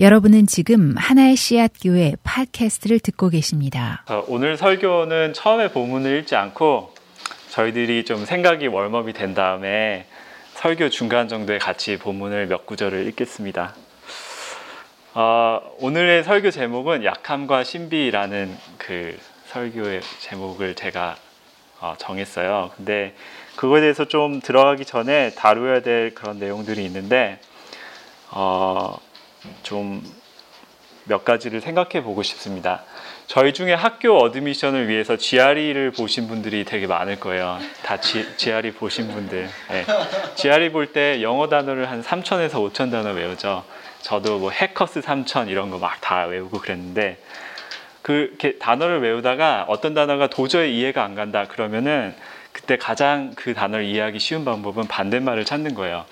여러분은 지금 하나의 씨앗 교회 팟캐스트를 듣고 계십니다. 어, 오늘 설교는 처음에 본문을 읽지 않고 저희들이 좀 생각이 웜업이 된 다음에 설교 중간 정도에 같이 본문을 몇 구절을 읽겠습니다. 어, 오늘의 설교 제목은 약함과 신비라는 그 설교의 제목을 제가 어, 정했어요. 근데 그거에 대해서 좀 들어가기 전에 다루어야 될 그런 내용들이 있는데 어, 좀 몇 가지를 생각해 보고 싶습니다. 저희 중에 학교 admission을 위해서 GRE를 보신 분들이 되게 많을 거예요. 다 G, GRE 보신 분들. 네. GRE 볼 때 영어 단어를 한 3천에서 5천 단어 외우죠. 저도 뭐 해커스 3천 이런 거 막 다 외우고 그랬는데 그렇게 단어를 외우다가 어떤 단어가 도저히 이해가 안 간다 그러면은 그때 가장 그 단어를 이해하기 쉬운 방법은 반대말을 찾는 거예요.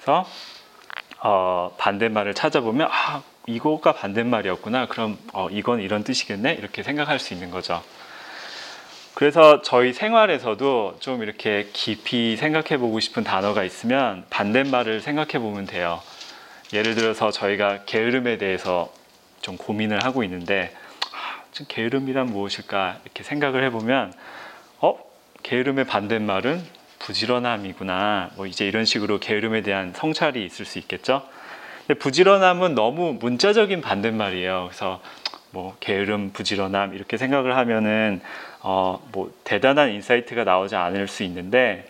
그래서 어, 반대말을 찾아보면 아 이거가 반대말이었구나. 그럼 어, 이건 이런 뜻이겠네. 이렇게 생각할 수 있는 거죠. 그래서 저희 생활에서도 좀 이렇게 깊이 생각해 보고 싶은 단어가 있으면 반대말을 생각해 보면 돼요. 예를 들어서 저희가 게으름에 대해서 좀 고민을 하고 있는데 아, 게으름이란 무엇일까 이렇게 생각을 해보면 어 게으름의 반대말은 부지런함이구나. 뭐 이제 이런 식으로 게으름에 대한 성찰이 있을 수 있겠죠. 근데 부지런함은 너무 문자적인 반대말이에요. 그래서 뭐 게으름, 부지런함 이렇게 생각을 하면은 어 뭐 대단한 insight가 나오지 않을 수 있는데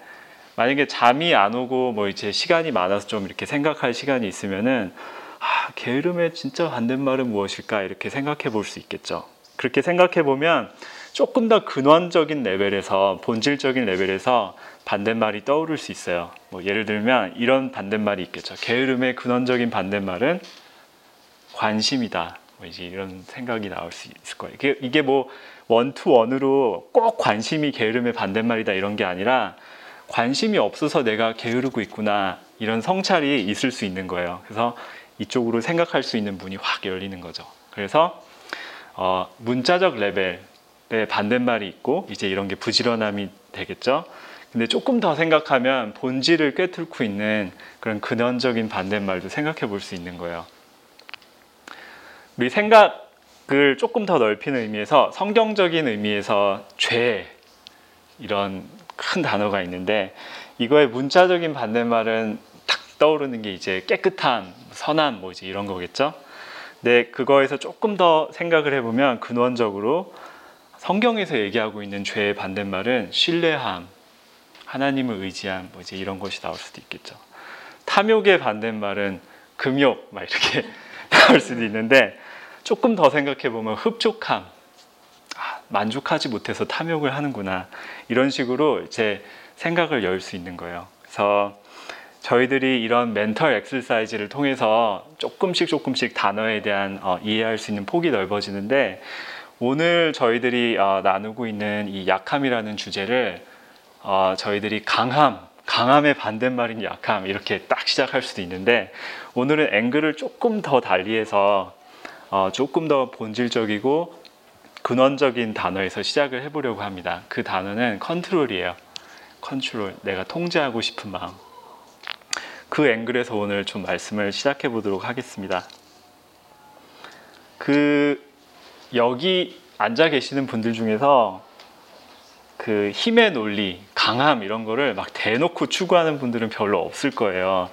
만약에 잠이 안 오고 뭐 이제 시간이 많아서 좀 이렇게 생각할 시간이 있으면은 아, 게으름의 진짜 반대말은 무엇일까 이렇게 생각해 볼 수 있겠죠. 그렇게 생각해 보면 조금 더 근원적인 레벨에서 본질적인 레벨에서 반대말이 떠오를 수 있어요. 뭐 예를 들면 이런 반대말이 있겠죠. 게으름의 근원적인 반대말은 관심이다. 뭐 이제 이런 생각이 나올 수 있을 거예요. 이게, 이게 뭐 원투 원으로 꼭 관심이 게으름의 반대말이다 이런 게 아니라 관심이 없어서 내가 게으르고 있구나 이런 성찰이 있을 수 있는 거예요. 그래서 이쪽으로 생각할 수 있는 문이 확 열리는 거죠. 그래서 어, 문자적 레벨 네, 반대말이 있고 이제 이런 게 부지런함이 되겠죠. 근데 조금 더 생각하면 본질을 꿰뚫고 있는 그런 근원적인 반대말도 생각해 볼 수 있는 거예요. 우리 생각을 조금 더 넓히는 의미에서 성경적인 의미에서 죄 이런 큰 단어가 있는데 이거의 문자적인 반대말은 딱 떠오르는 게 이제 깨끗함, 선함 뭐 이제 이런 거겠죠. 근데 그거에서 조금 더 생각을 해보면 근원적으로 성경에서 얘기하고 있는 죄의 반대말은 신뢰함, 하나님을 의지함, 뭐 이제 이런 것이 나올 수도 있겠죠. 탐욕의 반대말은 금욕, 막 이렇게 나올 수도 있는데 조금 더 생각해 보면 흡족함, 아, 만족하지 못해서 탐욕을 하는구나 이런 식으로 이제 생각을 열 수 있는 거예요. 그래서 저희들이 이런 mental exercise를 통해서 조금씩 조금씩 단어에 대한 어, 이해할 수 있는 폭이 넓어지는데 오늘 저희들이 어, 나누고 있는 이 약함이라는 주제를 어, 저희들이 강함, 강함의 반대말인 약함 이렇게 딱 시작할 수도 있는데 오늘은 앵글을 조금 더 달리해서 어, 조금 더 본질적이고 근원적인 단어에서 시작을 해보려고 합니다. 그 단어는 컨트롤이에요. 컨트롤, 내가 통제하고 싶은 마음. 그 앵글에서 오늘 좀 말씀을 시작해 보도록 하겠습니다. 그 여기 앉아 계시는 분들 중에서 그 힘의 논리, 강함 이런 거를 막 대놓고 추구하는 분들은 별로 없을 거예요.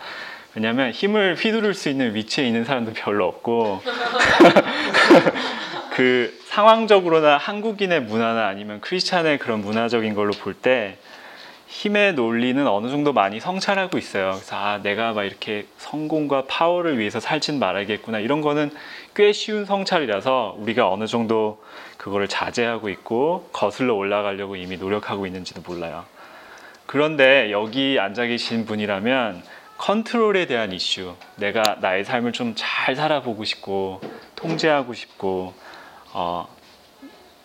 왜냐하면 힘을 휘두를 수 있는 위치에 있는 사람도 별로 없고 그 상황적으로나 한국인의 문화나 아니면 크리스찬의 그런 문화적인 걸로 볼 때 힘의 논리는 어느 정도 많이 성찰하고 있어요. 그래서 아, 내가 막 이렇게 성공과 파워를 위해서 살진 말아야겠구나. 이런 거는 꽤 쉬운 성찰이라서 우리가 어느 정도 그거를 자제하고 있고 거슬러 올라가려고 이미 노력하고 있는지도 몰라요. 그런데 여기 앉아 계신 분이라면 컨트롤에 대한 이슈, 내가 나의 삶을 좀 잘 살아보고 싶고 통제하고 싶고 어,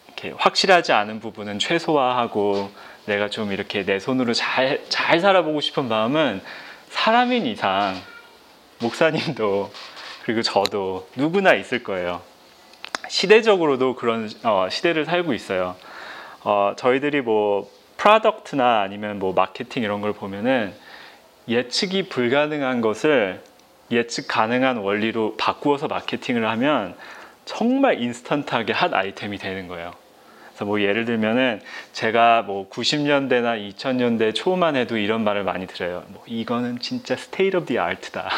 이렇게 확실하지 않은 부분은 최소화하고 내가 좀 이렇게 내 손으로 잘, 잘 살아보고 싶은 마음은 사람인 이상 목사님도 그리고 저도 누구나 있을 거예요. 시대적으로도 그런 어, 시대를 살고 있어요. 어, 저희들이 뭐 product나 아니면 뭐 마케팅 이런 걸 보면은 예측이 불가능한 것을 예측 가능한 원리로 바꾸어서 마케팅을 하면 정말 인스턴트하게 hot item이 되는 거예요. 그래서 뭐 예를 들면은 제가 뭐 90년대나 2000년대 초만 해도 이런 말을 많이 들어요. 뭐 이거는 진짜 state of the art다.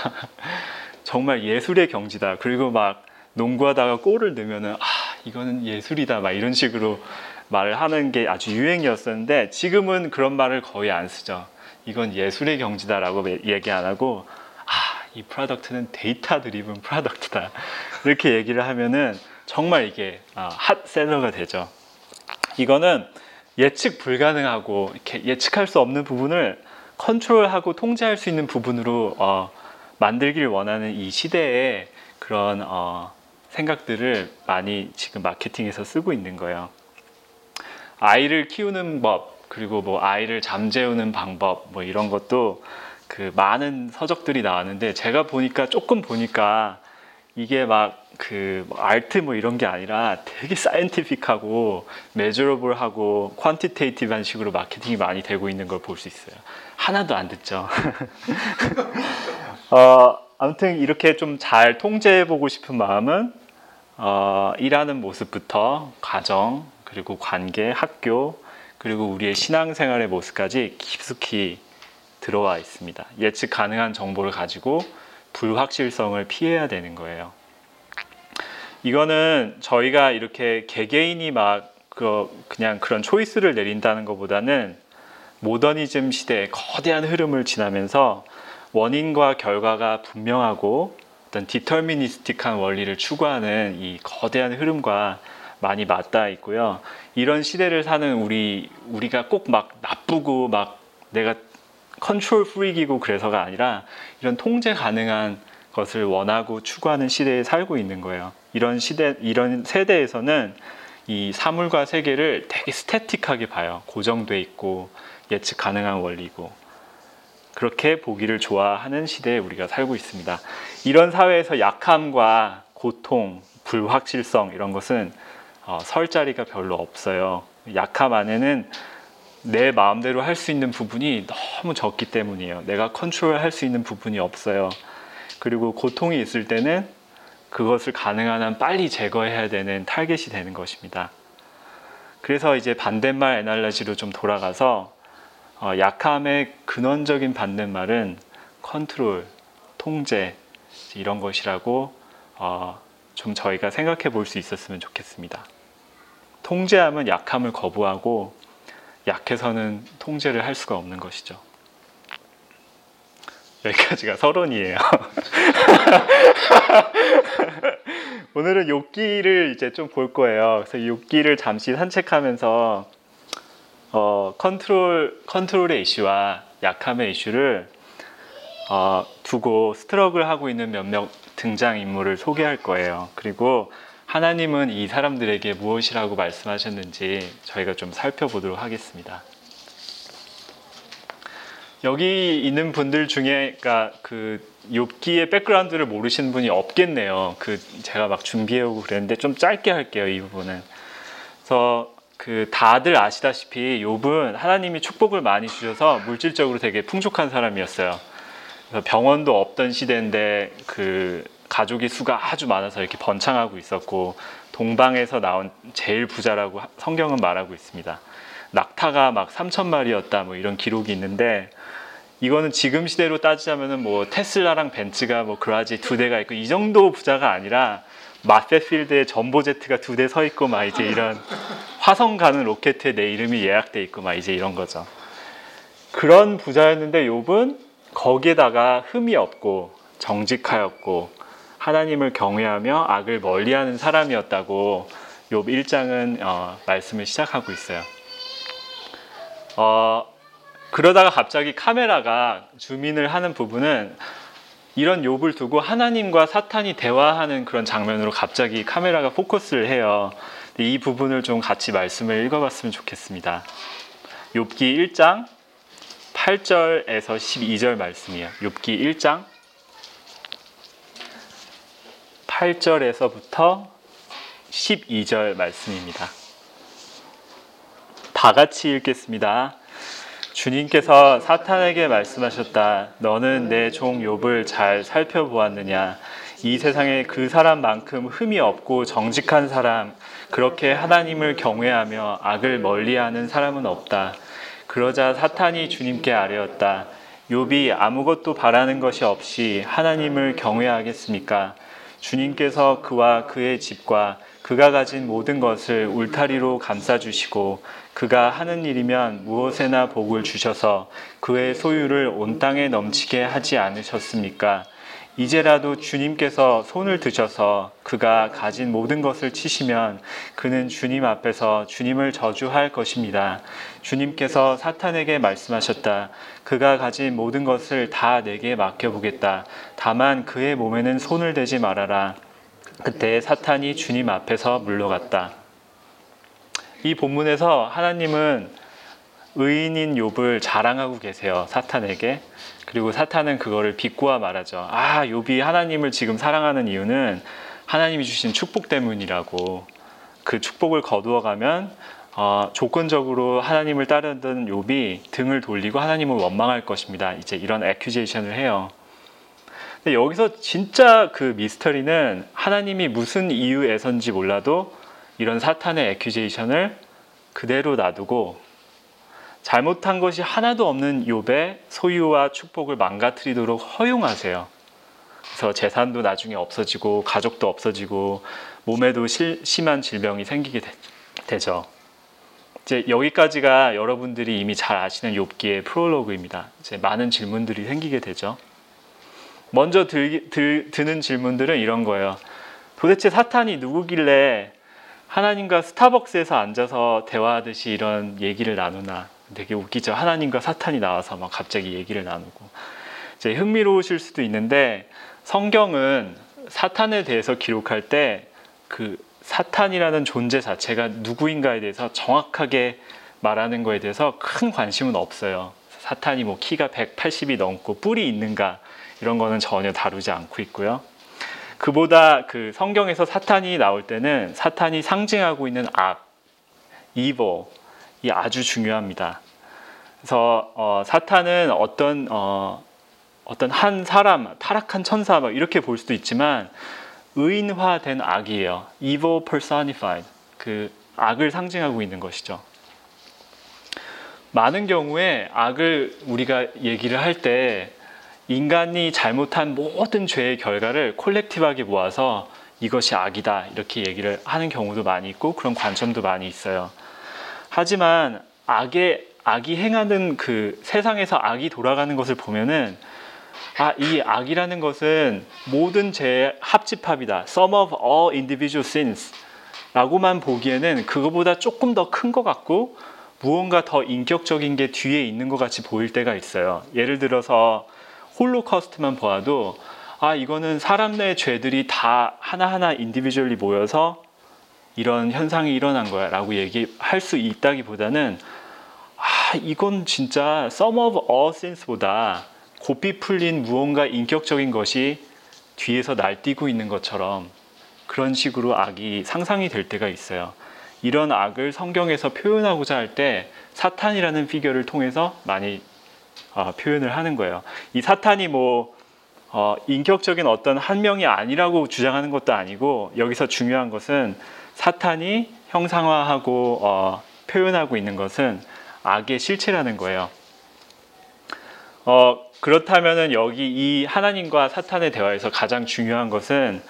정말 예술의 경지다. 그리고 막 농구하다가 골을 넣으면은 아 이거는 예술이다. 막 이런 식으로 말을 하는 게 아주 유행이었었는데 지금은 그런 말을 거의 안 쓰죠. 이건 예술의 경지다라고 얘기 안 하고 아, 이 product는 data driven product다. 이렇게 얘기를 하면은 정말 이게 아, hot seller가 되죠. 이거는 예측 불가능하고 이렇게 예측할 수 없는 부분을 컨트롤하고 통제할 수 있는 부분으로 어, 만들길 원하는 이 시대에 그런 어, 생각들을 많이 지금 마케팅에서 쓰고 있는 거예요. 아이를 키우는 법 그리고 뭐 아이를 잠재우는 방법 뭐 이런 것도 그 많은 서적들이 나왔는데 제가 보니까 조금 보니까 이게 막그 뭐 알트 뭐 이런 게 아니라 되게 사이언티픽하고 메저러블하고 퀀티테이티브한 식으로 마케팅이 많이 되고 있는 걸 볼 수 있어요. 하나도 안 듣죠. 어, 아무튼 이렇게 좀 잘 통제해 보고 싶은 마음은 어, 일하는 모습부터 가정 그리고 관계, 학교 그리고 우리의 신앙생활의 모습까지 깊숙이 들어와 있습니다. 예측 가능한 정보를 가지고 불확실성을 피해야 되는 거예요. 이거는 저희가 이렇게 개개인이 막그 그냥 그런 초이스를 내린다는 것보다는 모더니즘 시대의 거대한 흐름을 지나면서 원인과 결과가 분명하고 어떤 디터미니스틱한 원리를 추구하는 이 거대한 흐름과 많이 맞닿아 있고요. 이런 시대를 사는 우리 우리가 꼭 막 나쁘고 막 내가 컨트롤 프릭이고 그래서가 아니라 이런 통제 가능한 것을 원하고 추구하는 시대에 살고 있는 거예요. 이런 시대, 이런 세대에서는 이 사물과 세계를 되게 스태틱하게 봐요. 고정돼 있고 예측 가능한 원리고 그렇게 보기를 좋아하는 시대에 우리가 살고 있습니다. 이런 사회에서 약함과 고통, 불확실성 이런 것은 어, 설 자리가 별로 없어요. 약함 안에는 내 마음대로 할 수 있는 부분이 너무 적기 때문이에요. 내가 컨트롤 할 수 있는 부분이 없어요. 그리고 고통이 있을 때는 그것을 가능한 한 빨리 제거해야 되는 타겟이 되는 것입니다. 그래서 이제 반대말 analogy로 좀 돌아가서 어, 약함의 근원적인 반대말은 컨트롤, 통제 이런 것이라고 어, 좀 저희가 생각해 볼 수 있었으면 좋겠습니다. 통제함은 약함을 거부하고 약해서는 통제를 할 수가 없는 것이죠. 여기까지가 서론이에요. 오늘은 욕기를 이제 좀 볼 거예요. 그래서 욕기를 잠시 산책하면서 어, 컨트롤 컨트롤의 이슈와 약함의 이슈를 어, 두고 struggle을 하고 있는 몇몇 등장 인물을 소개할 거예요. 그리고 하나님은 이 사람들에게 무엇이라고 말씀하셨는지 저희가 좀 살펴보도록 하겠습니다. 여기 있는 분들 중에 그러니까 그 욥기의 백그라운드를 모르시는 분이 없겠네요. 그 제가 막 준비해 오고 그랬는데 좀 짧게 할게요, 이 부분은. 그래서 그 다들 아시다시피 욥은 하나님이 축복을 많이 주셔서 물질적으로 되게 풍족한 사람이었어요. 그래서 병원도 없던 시대인데 그 가족의 수가 아주 많아서 이렇게 번창하고 있었고 동방에서 나온 제일 부자라고 성경은 말하고 있습니다. 낙타가 막 3천 마리였다 뭐 이런 기록이 있는데 이거는 지금 시대로 따지자면은 뭐 테슬라랑 벤츠가 뭐 그라지 두 대가 있고 이 정도 부자가 아니라 마세필드에 전보제트가 두 대 서 있고 막 이제 이런 화성 가는 로켓에 내 이름이 예약돼 있고 막 이제 이런 거죠. 그런 부자였는데 욥은 거기에다가 흠이 없고 정직하였고 하나님을 경외하며 악을 멀리하는 사람이었다고 욥 1장은 어, 말씀을 시작하고 있어요. 어, 그러다가 갑자기 카메라가 주민을 하는 부분은 이런 욥을 두고 하나님과 사탄이 대화하는 그런 장면으로 갑자기 카메라가 포커스를 해요. 이 부분을 좀 같이 말씀을 읽어봤으면 좋겠습니다. 욥기 1장 8절에서 12절 말씀이에요. 욥기 1장 8절에서부터 12절 말씀입니다. 다 같이 읽겠습니다. 주님께서 사탄에게 말씀하셨다. 너는 내 종 욥을 잘 살펴보았느냐? 이 세상에 그 사람만큼 흠이 없고 정직한 사람, 그렇게 하나님을 경외하며 악을 멀리하는 사람은 없다. 그러자 사탄이 주님께 아뢰었다. 욥이 아무것도 바라는 것이 없이 하나님을 경외하겠습니까? 주님께서 그와 그의 집과 그가 가진 모든 것을 울타리로 감싸주시고 그가 하는 일이면 무엇에나 복을 주셔서 그의 소유를 온 땅에 넘치게 하지 않으셨습니까? 이제라도 주님께서 손을 드셔서 그가 가진 모든 것을 치시면 그는 주님 앞에서 주님을 저주할 것입니다. 주님께서 사탄에게 말씀하셨다. 그가 가진 모든 것을 다 내게 맡겨보겠다. 다만 그의 몸에는 손을 대지 말아라. 그때 사탄이 주님 앞에서 물러갔다. 이 본문에서 하나님은 의인인 욥을 자랑하고 계세요. 사탄에게. 그리고 사탄은 그거를 비꼬아 말하죠. 아, 욥이 하나님을 지금 사랑하는 이유는 하나님이 주신 축복 때문이라고. 그 축복을 거두어 가면 어, 조건적으로 하나님을 따르던 욥이 등을 돌리고 하나님을 원망할 것입니다. 이제 이런 에큐제이션을 해요. 근데 여기서 진짜 그 미스터리는 하나님이 무슨 이유에선지 몰라도 이런 사탄의 에큐제이션을 그대로 놔두고 잘못한 것이 하나도 없는 욥의 소유와 축복을 망가뜨리도록 허용하세요. 그래서 재산도 나중에 없어지고 가족도 없어지고 몸에도 실, 심한 질병이 생기게 되, 죠 이제 여기까지가 여러분들이 이미 잘 아시는 욥기의 프롤로그입니다. 이제 많은 질문들이 생기게 되죠. 먼저 들, 들, 드는 질문들은 이런 거예요. 도대체 사탄이 누구길래 하나님과 스타벅스에서 앉아서 대화하듯이 이런 얘기를 나누나 되게 웃기죠. 하나님과 사탄이 나와서 막 갑자기 얘기를 나누고 이제 흥미로우실 수도 있는데 성경은 사탄에 대해서 기록할 때 그 사탄이라는 존재 자체가 누구인가에 대해서 정확하게 말하는 거에 대해서 큰 관심은 없어요. 사탄이 뭐 키가 180이 넘고 뿔이 있는가 이런 거는 전혀 다루지 않고 있고요. 그보다 그 성경에서 사탄이 나올 때는 사탄이 상징하고 있는 악, 이보, 이 아주 중요합니다. 그래서 어, 사탄은 어떤 어, 어떤 한 사람, 타락한 천사 막 이렇게 볼 수도 있지만 의인화된 악이에요. evil personified. 그 악을 상징하고 있는 것이죠. 많은 경우에 악을 우리가 얘기를 할 때 인간이 잘못한 모든 죄의 결과를 콜렉티브하게 모아서 이것이 악이다 이렇게 얘기를 하는 경우도 많이 있고 그런 관점도 많이 있어요. 하지만 악의 악이 행하는 그 세상에서 악이 돌아가는 것을 보면은 아, 이 악이라는 것은 모든 죄의 합집합이다. Sum of all individual sins. 라고만 보기에는 그거보다 조금 더 큰 것 같고 무언가 더 인격적인 게 뒤에 있는 것 같이 보일 때가 있어요. 예를 들어서 홀로커스트만 보아도 아, 이거는 사람 내 죄들이 다 하나하나 individually 모여서 이런 현상이 일어난 거야 라고 얘기할 수 있다기보다는 아, 이건 진짜 sum of all sins보다 고삐 풀린 무언가 인격적인 것이 뒤에서 날뛰고 있는 것처럼 그런 식으로 악이 상상이 될 때가 있어요. 이런 악을 성경에서 표현하고자 할 때 사탄이라는 피규어를 통해서 많이 어, 표현을 하는 거예요. 이 사탄이 뭐 어, 인격적인 어떤 한 명이 아니라고 주장하는 것도 아니고 여기서 중요한 것은 사탄이 형상화하고 어, 표현하고 있는 것은 악의 실체라는 거예요. 어, 그렇다면은 여기 이 하나님과 사탄의 대화에서 가장 중요한 것은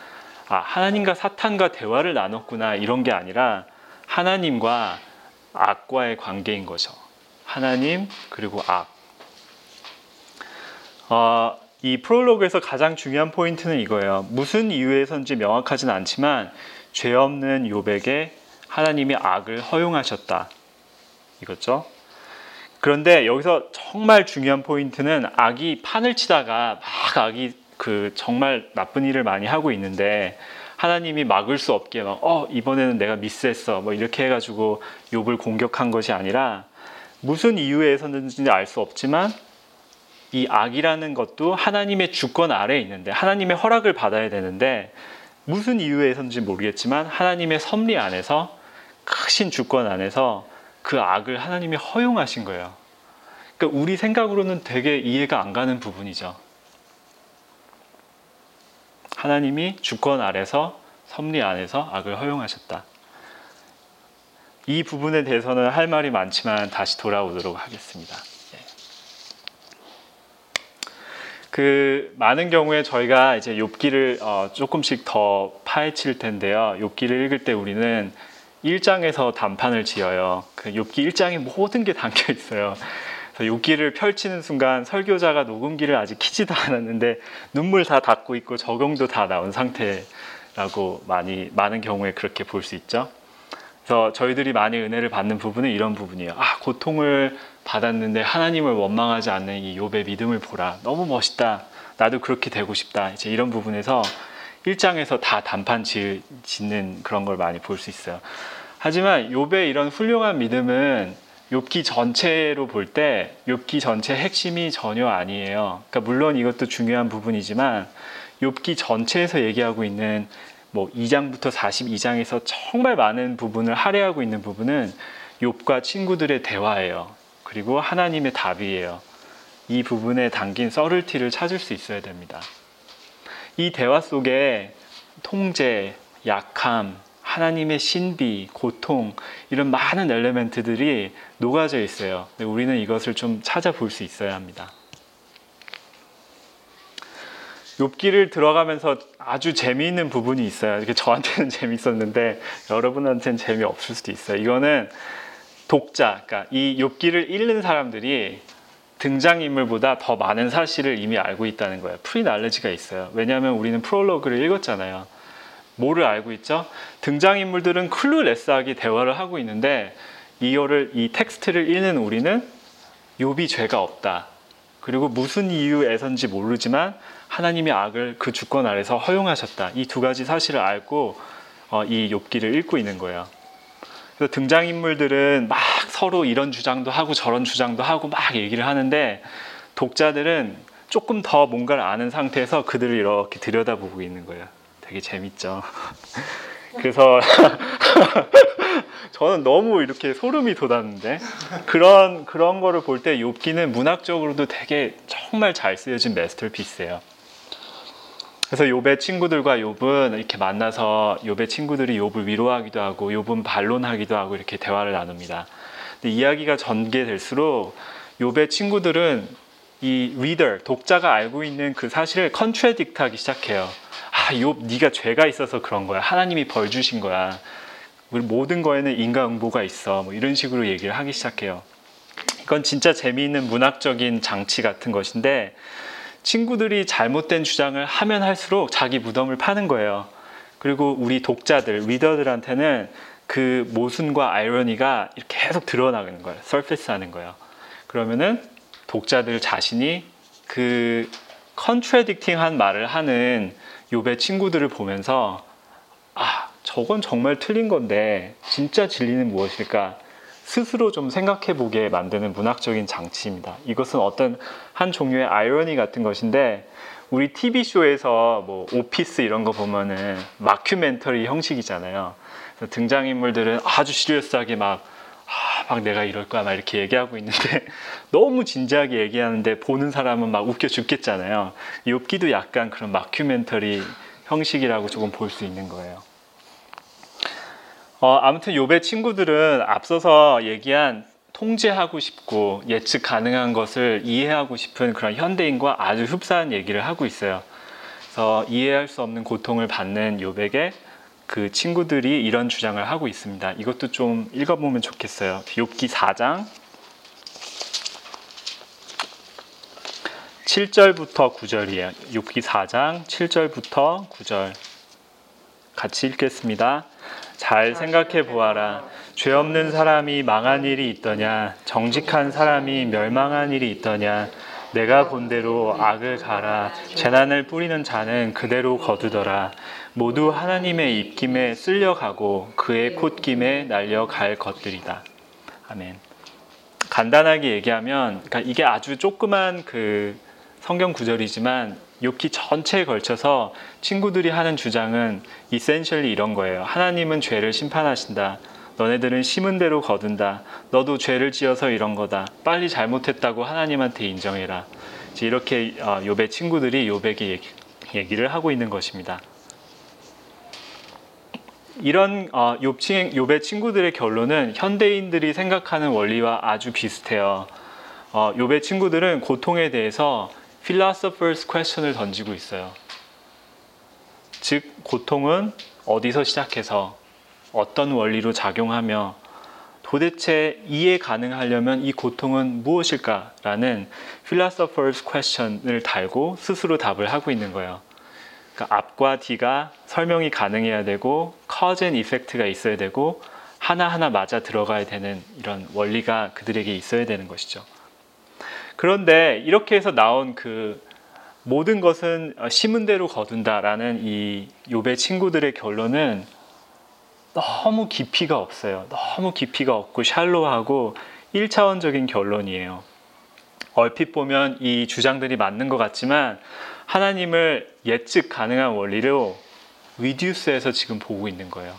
아, 하나님과 사탄과 대화를 나눴구나 이런 게 아니라 하나님과 악과의 관계인 거죠. 하나님 그리고 악. 어, 이 프롤로그에서 가장 중요한 포인트는 이거예요. 무슨 이유에선지 명확하진 않지만 죄 없는 요백에 하나님이 악을 허용하셨다. 이거죠. 그런데 여기서 정말 중요한 포인트는 악이 판을 치다가 막 악이 그 정말 나쁜 일을 많이 하고 있는데 하나님이 막을 수 없게 막 어 이번에는 내가 미스했어 뭐 이렇게 해가지고 욥을 공격한 것이 아니라 무슨 이유에서는지 알 수 없지만 이 악이라는 것도 하나님의 주권 아래에 있는데 하나님의 허락을 받아야 되는데 무슨 이유에서인지 모르겠지만 하나님의 섭리 안에서 크신 주권 안에서 그 악을 하나님이 허용하신 거예요. 그러니까 우리 생각으로는 되게 이해가 안 가는 부분이죠. 하나님이 주권 아래서 섭리 안에서 악을 허용하셨다. 이 부분에 대해서는 할 말이 많지만 다시 돌아오도록 하겠습니다. 예. 그 많은 경우에 저희가 이제 욥기를 어 조금씩 더 파헤칠 텐데요. 욥기를 읽을 때 우리는 1장에서 단판을 지어요. 그 욥기 1장에 모든 게 담겨 있어요. 욥기를 펼치는 순간 설교자가 녹음기를 아직 키지도 않았는데 눈물 다 닦고 있고 적용도 다 나온 상태라고 많이 많은 경우에 그렇게 볼 수 있죠. 그래서 저희들이 많이 은혜를 받는 부분은 이런 부분이에요. 아 고통을 받았는데 하나님을 원망하지 않는 이 욥의 믿음을 보라. 너무 멋있다. 나도 그렇게 되고 싶다. 이제 이런 부분에서 1장에서 다 단판 짓는 그런 걸 많이 볼 수 있어요. 하지만 욥의 이런 훌륭한 믿음은 욥기 전체로 볼 때 욥기 전체 핵심이 전혀 아니에요. 그러니까 물론 이것도 중요한 부분이지만 욥기 전체에서 얘기하고 있는 뭐 2장부터 42장에서 정말 많은 부분을 할애하고 있는 부분은 욥과 친구들의 대화예요. 그리고 하나님의 답이에요. 이 부분에 담긴 서를티를 찾을 수 있어야 됩니다. 이 대화 속에 통제, 약함, 하나님의 신비, 고통 이런 많은 엘레멘트들이 녹아져 있어요. 우리는 이것을 좀 찾아볼 수 있어야 합니다. 욥기를 들어가면서 아주 재미있는 부분이 있어요. 이렇게 저한테는 재밌었는데 여러분한테는 재미없을 수도 있어요. 이거는 독자, 그러니까 이 욥기를 읽는 사람들이 등장인물보다 더 많은 사실을 이미 알고 있다는 거예요. pre-knowledge가 있어요. 왜냐하면 우리는 프롤로그를 읽었잖아요. 뭐를 알고 있죠? 등장인물들은 clueless하게 대화를 하고 있는데 이거를 이 텍스트를 읽는 우리는 욥이 죄가 없다. 그리고 무슨 이유에선지 모르지만 하나님이 악을 그 주권 아래서 허용하셨다. 이 두 가지 사실을 알고 어, 이 욥기를 읽고 있는 거예요. 그래서 등장인물들은 막 서로 이런 주장도 하고 저런 주장도 하고 막 얘기를 하는데 독자들은 조금 더 뭔가를 아는 상태에서 그들을 이렇게 들여다보고 있는 거예요. 되게 재밌죠. 그래서 저는 너무 이렇게 소름이 돋았는데 그런 그런 거를 볼 때 욥기는 문학적으로도 되게 정말 잘 쓰여진 마스터피스예요. 그래서 욥의 친구들과 욥은 이렇게 만나서 욥의 친구들이 욥을 위로하기도 하고 욥은 반론하기도 하고 이렇게 대화를 나눕니다. 근데 이야기가 전개될수록 욥의 친구들은 이 리더, 독자가 알고 있는 그 사실을 컨트레딕트하기 시작해요. 아, 욥 네가 죄가 있어서 그런 거야. 하나님이 벌 주신 거야. 우리 모든 거에는 인과응보가 있어. 뭐 이런 식으로 얘기를 하기 시작해요. 이건 진짜 재미있는 문학적인 장치 같은 것인데 친구들이 잘못된 주장을 하면 할수록 자기 무덤을 파는 거예요. 그리고 우리 독자들, 리더들한테는 그 모순과 아이러니가 이렇게 계속 드러나는 거예요. 서피스 하는 거예요. 그러면은 독자들 자신이 그 컨트레딕팅한 말을 하는 요배 친구들을 보면서 아, 저건 정말 틀린 건데 진짜 진리는 무엇일까? 스스로 좀 생각해 보게 만드는 문학적인 장치입니다. 이것은 어떤 한 종류의 아이러니 같은 것인데 우리 TV쇼에서 뭐 오피스 이런 거 보면은 마큐멘터리 형식이잖아요. 등장 인물들은 아주 시리어스하게 막, 아, 막 내가 이럴 거야 막 이렇게 얘기하고 있는데 너무 진지하게 얘기하는데 보는 사람은 막 웃겨 죽겠잖아요. 욥기도 약간 그런 마큐멘터리 형식이라고 조금 볼 수 있는 거예요. 어, 아무튼 요배 친구들은 앞서서 얘기한 통제하고 싶고 예측 가능한 것을 이해하고 싶은 그런 현대인과 아주 흡사한 얘기를 하고 있어요. 그래서 이해할 수 없는 고통을 받는 요백의 그 친구들이 이런 주장을 하고 있습니다. 이것도 좀 읽어보면 좋겠어요. 욥기 4장 7절부터 9절이에요. 욥기 4장 7절부터 9절 같이 읽겠습니다. 잘 생각해 보아라. 죄 없는 사람이 망한 일이 있더냐? 정직한 사람이 멸망한 일이 있더냐? 내가 본대로 악을 가라. 재난을 뿌리는 자는 그대로 거두더라. 모두 하나님의 입김에 쓸려가고 그의 콧김에 날려갈 것들이다. 아멘. 간단하게 얘기하면, 그러니까 이게 아주 조그만 그 성경 구절이지만 욥기 전체에 걸쳐서 친구들이 하는 주장은 이센셜리 이런 거예요. 하나님은 죄를 심판하신다. 너네들은 심은 대로 거둔다. 너도 죄를 지어서 이런 거다. 빨리 잘못했다고 하나님한테 인정해라. 이렇게 어, 욥의 친구들이 욥에게 얘기를 하고 있는 것입니다. 이런 어, 욥의 친구들의 결론은 현대인들이 생각하는 원리와 아주 비슷해요. 어, 욥의 친구들은 고통에 대해서 philosopher's question을 던지고 있어요. 즉 고통은 어디서 시작해서 어떤 원리로 작용하며 도대체 이해 가능하려면 이 고통은 무엇일까라는 philosopher's question을 달고 스스로 답을 하고 있는 거예요. 그러니까 앞과 뒤가 설명이 가능해야 되고 cause and effect가 있어야 되고 하나하나 맞아 들어가야 되는 이런 원리가 그들에게 있어야 되는 것이죠. 그런데 이렇게 해서 나온 그 모든 것은 심은 대로 거둔다라는 이 욥의 친구들의 결론은 너무 깊이가 없어요. 너무 깊이가 없고 샬로하고 1차원적인 결론이에요. 얼핏 보면 이 주장들이 맞는 것 같지만 하나님을 예측 가능한 원리로 위듀스에서 지금 보고 있는 거예요.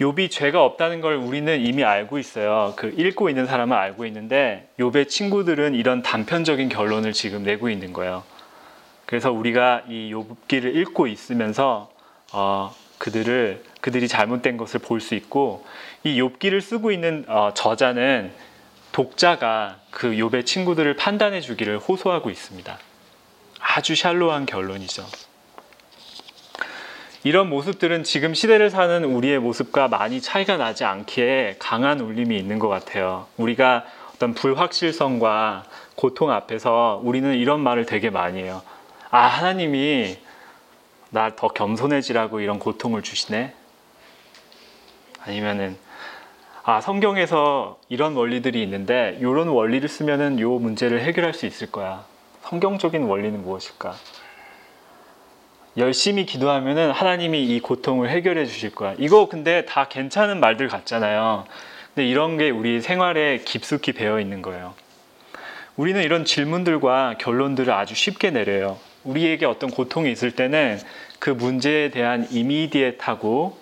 욥이 죄가 없다는 걸 우리는 이미 알고 있어요. 그 읽고 있는 사람은 알고 있는데 욥의 친구들은 이런 단편적인 결론을 지금 내고 있는 거예요. 그래서 우리가 이 욥기를 읽고 있으면서 어, 그들을 그들이 잘못된 것을 볼 수 있고 이 욥기를 쓰고 있는 어, 저자는 독자가 그 욥의 친구들을 판단해 주기를 호소하고 있습니다. 아주 샬로한 결론이죠. 이런 모습들은 지금 시대를 사는 우리의 모습과 많이 차이가 나지 않기에 강한 울림이 있는 것 같아요. 우리가 어떤 불확실성과 고통 앞에서 우리는 이런 말을 되게 많이 해요. 아, 하나님이 날더 겸손해지라고 이런 고통을 주시네? 아니면은, 아, 성경에서 이런 원리들이 있는데, 이런 원리를 쓰면은 요 문제를 해결할 수 있을 거야. 성경적인 원리는 무엇일까? 열심히 기도하면은 하나님이 이 고통을 해결해 주실 거야. 이거 근데 다 괜찮은 말들 같잖아요. 근데 이런 게 우리 생활에 깊숙이 배어 있는 거예요. 우리는 이런 질문들과 결론들을 아주 쉽게 내려요. 우리에게 어떤 고통이 있을 때는 그 문제에 대한 이미디에트하고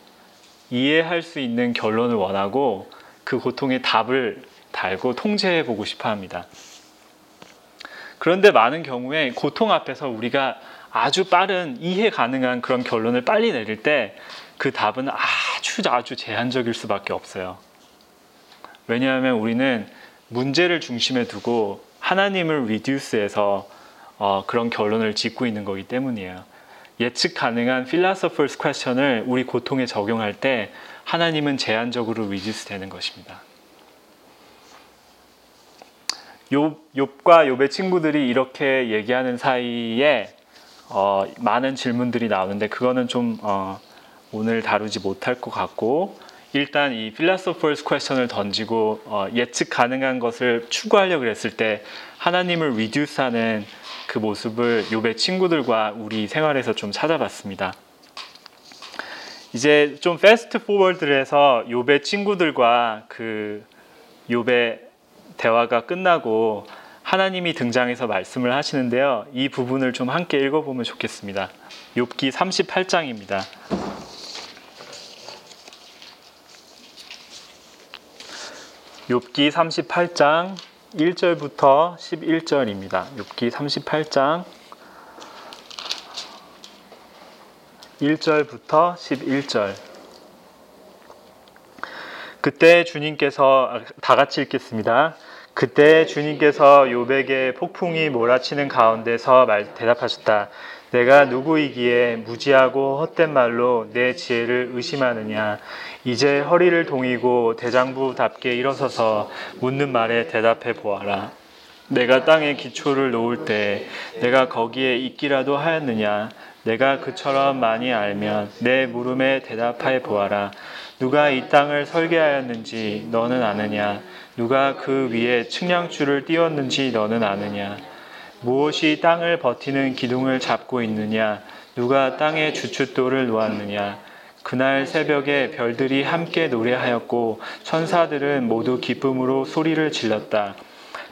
이해할 수 있는 결론을 원하고 그 고통의 답을 달고 통제해 보고 싶어 합니다. 그런데 많은 경우에 고통 앞에서 우리가 아주 빠른 이해 가능한 그런 결론을 빨리 내릴 때 그 답은 아주 아주 제한적일 수밖에 없어요. 왜냐하면 우리는 문제를 중심에 두고 하나님을 reduce해서 어, 그런 결론을 짓고 있는 거기 때문이에요. 예측 가능한 philosopher's question을 우리 고통에 적용할 때 하나님은 제한적으로 reduce 되는 것입니다. 욥, 욥과 욥의 친구들이 이렇게 얘기하는 사이에 어, 많은 질문들이 나오는데 그거는 좀 어, 오늘 다루지 못할 것 같고 일단 이 philosopher's question을 던지고 어, 예측 가능한 것을 추구하려고 했을 때 하나님을 reduce하는 그 모습을 욥의 친구들과 우리 생활에서 좀 찾아봤습니다. 이제 좀 fast forward를 해서 욥의 친구들과 그 욥의 대화가 끝나고 하나님이 등장해서 말씀을 하시는데요. 이 부분을 좀 함께 읽어보면 좋겠습니다. 욥기 38장입니다. 욥기 38장 1절부터 11절입니다. 욥기 38장 1절부터 11절. 그때 주님께서 다 같이 읽겠습니다. 그때 주님께서 요백의 폭풍이 몰아치는 가운데서 말, 대답하셨다. 내가 누구이기에 무지하고 헛된 말로 내 지혜를 의심하느냐. 이제 허리를 동이고 대장부답게 일어서서 묻는 말에 대답해 보아라. 내가 땅에 기초를 놓을 때 내가 거기에 있기라도 하였느냐. 내가 그처럼 많이 알면 내 물음에 대답해 보아라. 누가 이 땅을 설계하였는지 너는 아느냐? 누가 그 위에 측량줄을 띄웠는지 너는 아느냐? 무엇이 땅을 버티는 기둥을 잡고 있느냐? 누가 땅에 주춧돌을 놓았느냐? 그날 새벽에 별들이 함께 노래하였고 천사들은 모두 기쁨으로 소리를 질렀다.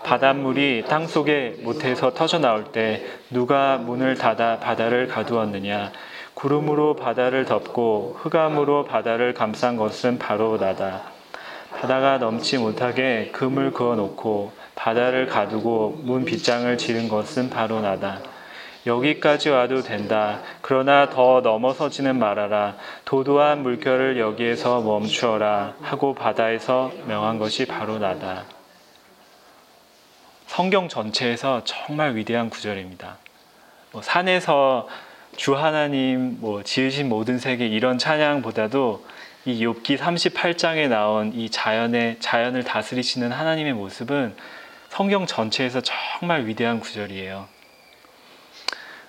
바닷물이 땅 속에 못해서 터져 나올 때 누가 문을 닫아 바다를 가두었느냐? 구름으로 바다를 덮고 흑암으로 바다를 감싼 것은 바로 나다. 바다가 넘지 못하게 금을 그어 놓고 바다를 가두고 문 빗장을 지른 것은 바로 나다. 여기까지 와도 된다. 그러나 더 넘어서지는 말아라. 도도한 물결을 여기에서 멈추어라. 하고 바다에서 명한 것이 바로 나다. 성경 전체에서 정말 위대한 구절입니다. 뭐 산에서 주 하나님 뭐 지으신 모든 세계 이런 찬양보다도 이 욥기 38장에 나온 이 자연의 자연을 다스리시는 하나님의 모습은 성경 전체에서 정말 위대한 구절이에요.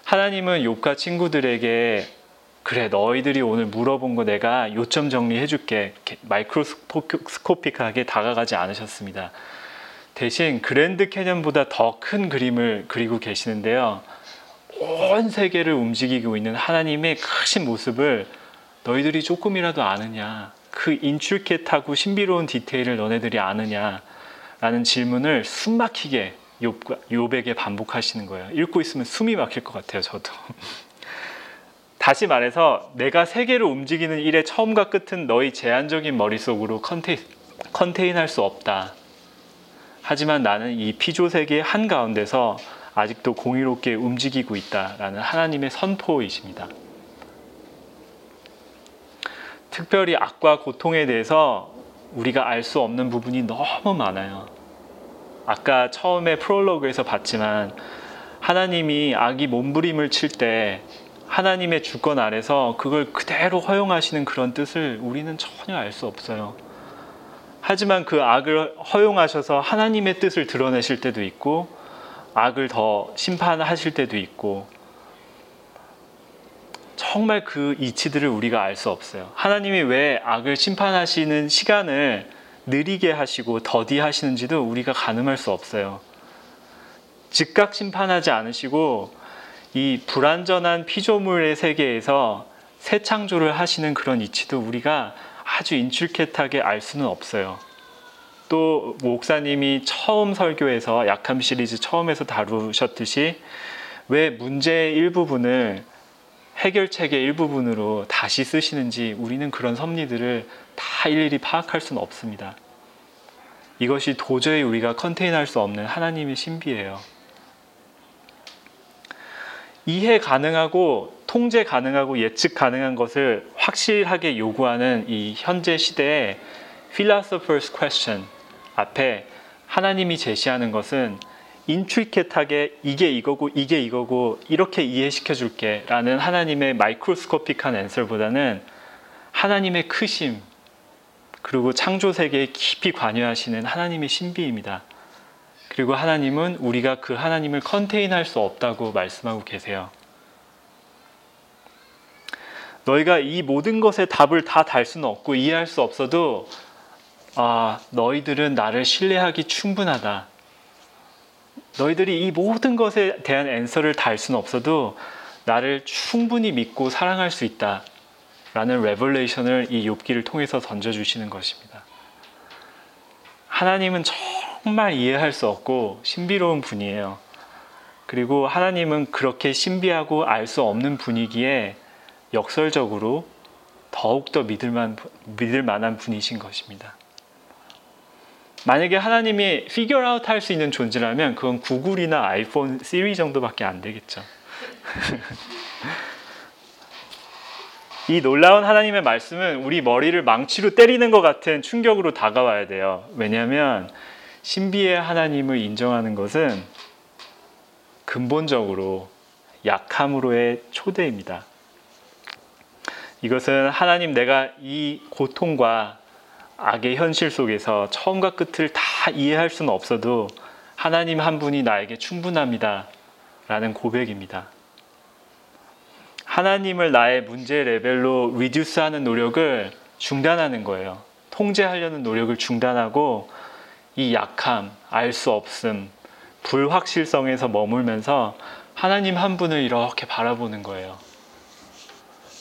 하나님은 욥과 친구들에게 그래 너희들이 오늘 물어본 거 내가 요점 정리해 줄게 마이크로스코픽하게 다가가지 않으셨습니다. 대신 그랜드 캐년보다 더 큰 그림을 그리고 계시는데요. 온 세계를 움직이고 있는 하나님의 크신 모습을 너희들이 조금이라도 아느냐? 그 인출캣하고 신비로운 디테일을 너네들이 아느냐? 라는 질문을 숨막히게 욥에게 반복하시는 거예요. 읽고 있으면 숨이 막힐 것 같아요, 저도. 다시 말해서 내가 세계를 움직이는 일의 처음과 끝은 너희 제한적인 머릿속으로 컨테인, 컨테인할 수 없다. 하지만 나는 이 피조 세계의 한가운데서 아직도 공의롭게 움직이고 있다라는 하나님의 선포이십니다. 특별히 악과 고통에 대해서 우리가 알 수 없는 부분이 너무 많아요. 아까 처음에 프롤로그에서 봤지만 하나님이 악이 몸부림을 칠 때 하나님의 주권 아래서 그걸 그대로 허용하시는 그런 뜻을 우리는 전혀 알 수 없어요. 하지만 그 악을 허용하셔서 하나님의 뜻을 드러내실 때도 있고 악을 더 심판하실 때도 있고 정말 그 이치들을 우리가 알 수 없어요. 하나님이 왜 악을 심판하시는 시간을 느리게 하시고 더디 하시는지도 우리가 가늠할 수 없어요. 즉각 심판하지 않으시고 이 불완전한 피조물의 세계에서 새 창조를 하시는 그런 이치도 우리가 아주 인출캣하게 알 수는 없어요. 또 목사님이 처음 설교에서 약함 시리즈 처음에서 다루셨듯이 왜 문제의 일부분을 해결책의 일부분으로 다시 쓰시는지 우리는 그런 섭리들을 다 일일이 파악할 수는 없습니다. 이것이 도저히 우리가 컨테인할 수 없는 하나님의 신비예요. 이해 가능하고 통제 가능하고 예측 가능한 것을 확실하게 요구하는 이 현재 시대의 philosopher's question 앞에 하나님이 제시하는 것은 인트리켓하게 이게 이거고 이게 이거고 이렇게 이해시켜 줄게 라는 하나님의 마이크로스코픽한 앤서보다는 하나님의 크심 그리고 창조 세계에 깊이 관여하시는 하나님의 신비입니다. 그리고 하나님은 우리가 그 하나님을 contain할 수 없다고 말씀하고 계세요. 너희가 이 모든 것의 답을 다 달 수는 없고 이해할 수 없어도 아, 너희들은 나를 신뢰하기 충분하다. 너희들이 이 모든 것에 대한 answer를 달 수는 없어도 나를 충분히 믿고 사랑할 수 있다. 라는 revelation을 이 욥기를 통해서 던져 주시는 것입니다. 하나님은 정말 이해할 수 없고 신비로운 분이에요. 그리고 하나님은 그렇게 신비하고 알 수 없는 분이기에 역설적으로 더욱더 믿을 만한 분이신 것입니다. 만약에 하나님이 figure out 할수 있는 존재라면 그건 구글이나 아이폰 시리 정도밖에 안 되겠죠. 이 놀라운 하나님의 말씀은 우리 머리를 망치로 때리는 것 같은 충격으로 다가와야 돼요. 왜냐하면 신비의 하나님을 인정하는 것은 근본적으로 약함으로의 초대입니다. 이것은 하나님 내가 이 고통과 악의 현실 속에서 처음과 끝을 다 이해할 수는 없어도 하나님 한 분이 나에게 충분합니다. 라는 고백입니다. 하나님을 나의 문제 레벨로 리듀스 하는 노력을 중단하는 거예요. 통제하려는 노력을 중단하고 이 약함, 알 수 없음, 불확실성에서 머물면서 하나님 한 분을 이렇게 바라보는 거예요.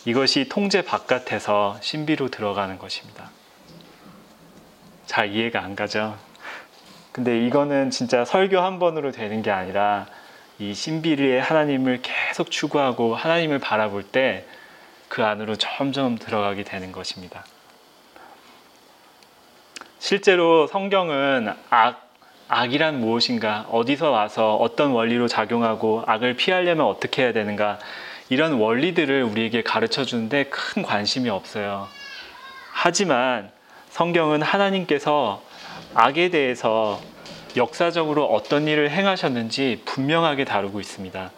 이것이 통제 바깥에서 신비로 들어가는 것입니다. 잘 이해가 안 가죠. 근데 이거는 진짜 설교 한 번으로 되는 게 아니라 이 신비리의 하나님을 계속 추구하고 하나님을 바라볼 때 그 안으로 점점 들어가게 되는 것입니다. 실제로 성경은 악, 악이란 무엇인가, 어디서 와서 어떤 원리로 작용하고 악을 피하려면 어떻게 해야 되는가, 이런 원리들을 우리에게 가르쳐 주는데 큰 관심이 없어요. 하지만 성경은 하나님께서 악에 대해서 역사적으로 어떤 일을 행하셨는지 분명하게 다루고 있습니다.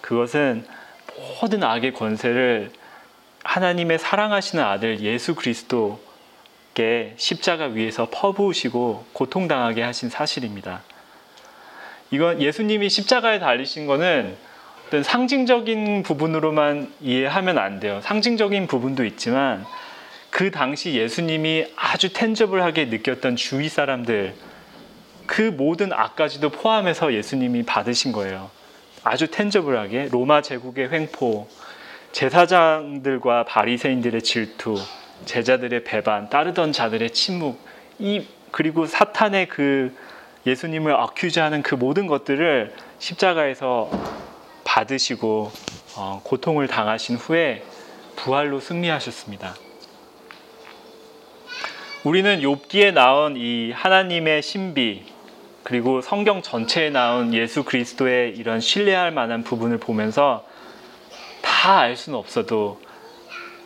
그것은 모든 악의 권세를 하나님의 사랑하시는 아들 예수 그리스도께 십자가 위에서 퍼부으시고 고통당하게 하신 사실입니다. 이건 예수님이 십자가에 달리신 거는 상징적인 부분으로만 이해하면 안 돼요. 상징적인 부분도 있지만 그 당시 예수님이 아주 텐저블하게 느꼈던 주위 사람들 그 모든 악까지도 포함해서 예수님이 받으신 거예요. 아주 텐저블하게 로마 제국의 횡포, 제사장들과 바리새인들의 질투, 제자들의 배반, 따르던 자들의 침묵, 이 그리고 사탄의 그 예수님을 어큐즈하는 그 모든 것들을 십자가에서 받으시고 어, 고통을 당하신 후에 부활로 승리하셨습니다. 우리는 욥기에 나온 이 하나님의 신비 그리고 성경 전체에 나온 예수 그리스도의 이런 신뢰할 만한 부분을 보면서 다 알 수는 없어도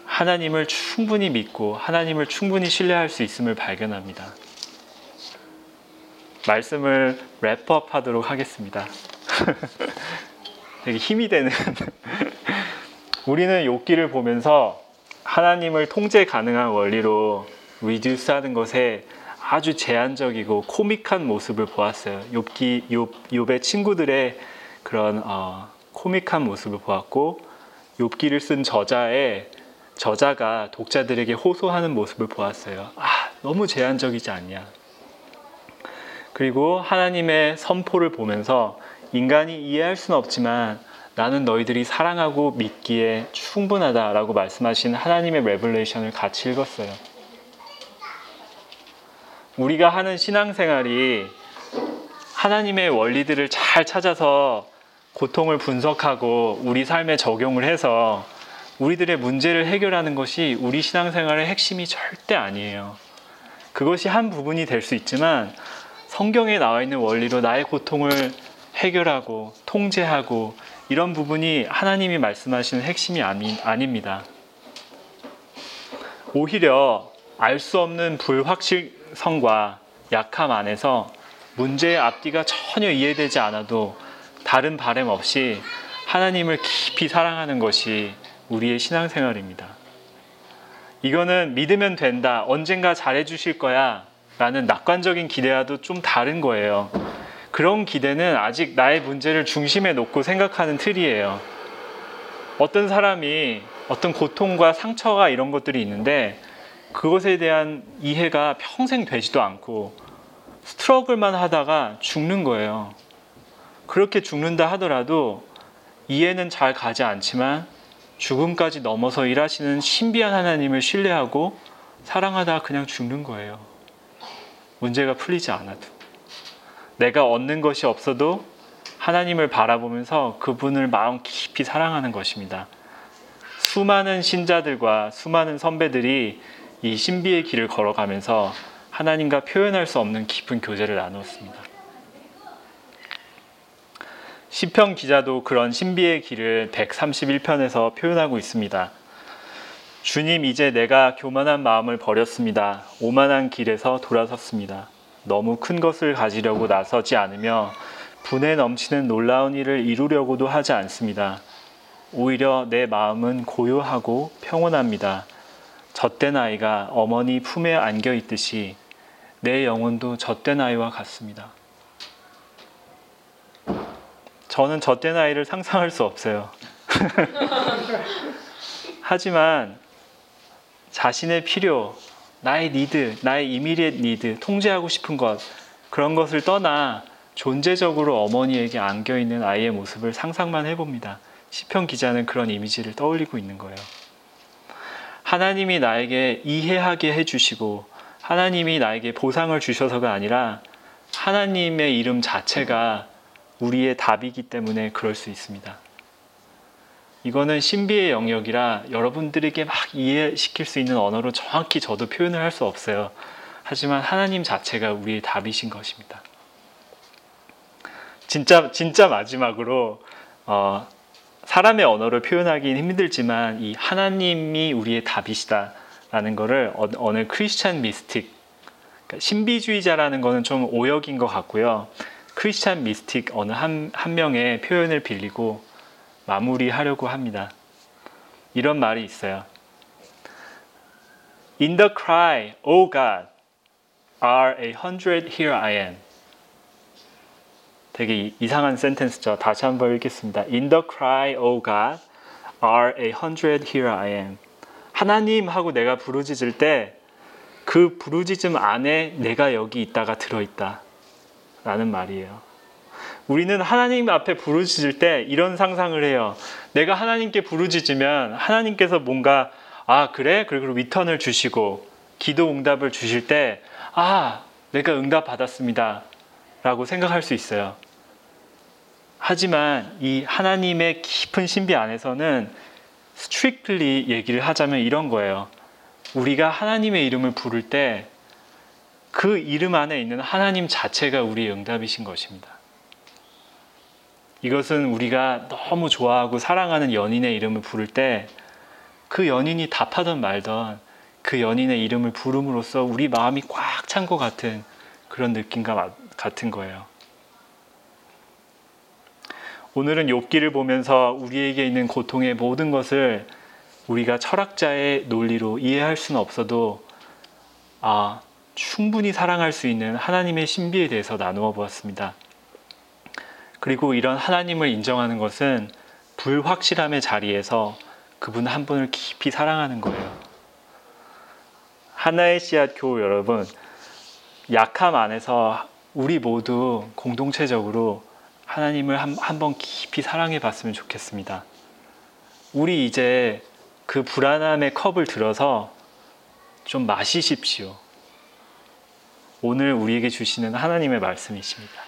하나님을 충분히 믿고 하나님을 충분히 신뢰할 수 있음을 발견합니다. 말씀을 랩업 하도록 하겠습니다. 되게 힘이 되는 우리는 욥기를 보면서 하나님을 통제 가능한 원리로 리듀스 하는 것에 아주 제한적이고 코믹한 모습을 보았어요. 욥기 욥 욥의 친구들의 그런 어, 코믹한 모습을 보았고 욥기를 쓴 저자의 저자가 독자들에게 호소하는 모습을 보았어요. 아, 너무 제한적이지 않냐. 그리고 하나님의 선포를 보면서 인간이 이해할 수는 없지만 나는 너희들이 사랑하고 믿기에 충분하다라고 말씀하신 하나님의 레블레이션을 같이 읽었어요. 우리가 하는 신앙생활이 하나님의 원리들을 잘 찾아서 고통을 분석하고 우리 삶에 적용을 해서 우리들의 문제를 해결하는 것이 우리 신앙생활의 핵심이 절대 아니에요. 그것이 한 부분이 될 수 있지만 성경에 나와 있는 원리로 나의 고통을 해결하고 통제하고 이런 부분이 하나님이 말씀하시는 핵심이 아니, 아닙니다. 오히려 알 수 없는 불확실 성과 약함 안에서 문제의 앞뒤가 전혀 이해되지 않아도 다른 바램 없이 하나님을 깊이 사랑하는 것이 우리의 신앙생활입니다. 이거는 믿으면 된다, 언젠가 잘해주실 거야 라는 낙관적인 기대와도 좀 다른 거예요. 그런 기대는 아직 나의 문제를 중심에 놓고 생각하는 틀이에요. 어떤 사람이 어떤 고통과 상처가 이런 것들이 있는데 그것에 대한 이해가 평생 되지도 않고 스트러글만 하다가 죽는 거예요. 그렇게 죽는다 하더라도 이해는 잘 가지 않지만 죽음까지 넘어서 일하시는 신비한 하나님을 신뢰하고 사랑하다 그냥 죽는 거예요. 문제가 풀리지 않아도. 내가 얻는 것이 없어도 하나님을 바라보면서 그분을 마음 깊이 사랑하는 것입니다. 수많은 신자들과 수많은 선배들이 이 신비의 길을 걸어가면서 하나님과 표현할 수 없는 깊은 교제를 나누었습니다. 시편 기자도 그런 신비의 길을 131편에서 표현하고 있습니다. 주님 이제 내가 교만한 마음을 버렸습니다. 오만한 길에서 돌아섰습니다. 너무 큰 것을 가지려고 나서지 않으며 분에 넘치는 놀라운 일을 이루려고도 하지 않습니다. 오히려 내 마음은 고요하고 평온합니다. 젖된 아이가 어머니 품에 안겨 있듯이 내 영혼도 젖된 아이와 같습니다. 저는 젖된 아이를 상상할 수 없어요. 하지만 자신의 필요, 나의 니드, 나의 이미리엣 니드, 통제하고 싶은 것, 그런 것을 떠나 존재적으로 어머니에게 안겨 있는 아이의 모습을 상상만 해봅니다. 시편 기자는 그런 이미지를 떠올리고 있는 거예요. 하나님이 나에게 이해하게 해주시고 하나님이 나에게 보상을 주셔서가 아니라 하나님의 이름 자체가 우리의 답이기 때문에 그럴 수 있습니다. 이거는 신비의 영역이라 여러분들에게 막 이해시킬 수 있는 언어로 정확히 저도 표현을 할 수 없어요. 하지만 하나님 자체가 우리의 답이신 것입니다. 진짜 진짜 마지막으로 어, 사람의 언어를 표현하기는 힘들지만 이 하나님이 우리의 답이시다라는 것을 어, 어느 크리스찬 미스틱 그러니까 신비주의자라는 것은 좀 오역인 것 같고요. 크리스찬 미스틱 어느 한, 한 명의 표현을 빌리고 마무리하려고 합니다. 이런 말이 있어요. In the cry, O God, are a hundred here I am. 되게 이상한 센텐스죠. 다시 한번 읽겠습니다. In the cry, O God, are a hundred here I am. 하나님 하고 내가 부르짖을 때 그 부르짖음 안에 내가 여기 있다가 들어있다. 라는 말이에요. 우리는 하나님 앞에 부르짖을 때 이런 상상을 해요. 내가 하나님께 부르짖으면 하나님께서 뭔가 아 그래? 그리고 리턴을 주시고 기도 응답을 주실 때 아 내가 응답 받았습니다. 라고 생각할 수 있어요. 하지만 이 하나님의 깊은 신비 안에서는 strictly 얘기를 하자면 이런 거예요. 우리가 하나님의 이름을 부를 때 그 이름 안에 있는 하나님 자체가 우리의 응답이신 것입니다. 이것은 우리가 너무 좋아하고 사랑하는 연인의 이름을 부를 때 그 연인이 답하던 말던 그 연인의 이름을 부름으로써 우리 마음이 꽉 찬 것 같은 그런 느낌과 같은 거예요. 오늘은 욥기를 보면서 우리에게 있는 고통의 모든 것을 우리가 철학자의 논리로 이해할 수는 없어도 아, 충분히 사랑할 수 있는 하나님의 신비에 대해서 나누어 보았습니다. 그리고 이런 하나님을 인정하는 것은 불확실함의 자리에서 그분 한 분을 깊이 사랑하는 거예요. 하나의 씨앗 교우 여러분, 약함 안에서 우리 모두 공동체적으로 하나님을 한번 깊이 사랑해 봤으면 좋겠습니다. 우리 이제 그 불안함의 컵을 들어서 좀 마시십시오. 오늘 우리에게 주시는 하나님의 말씀이십니다.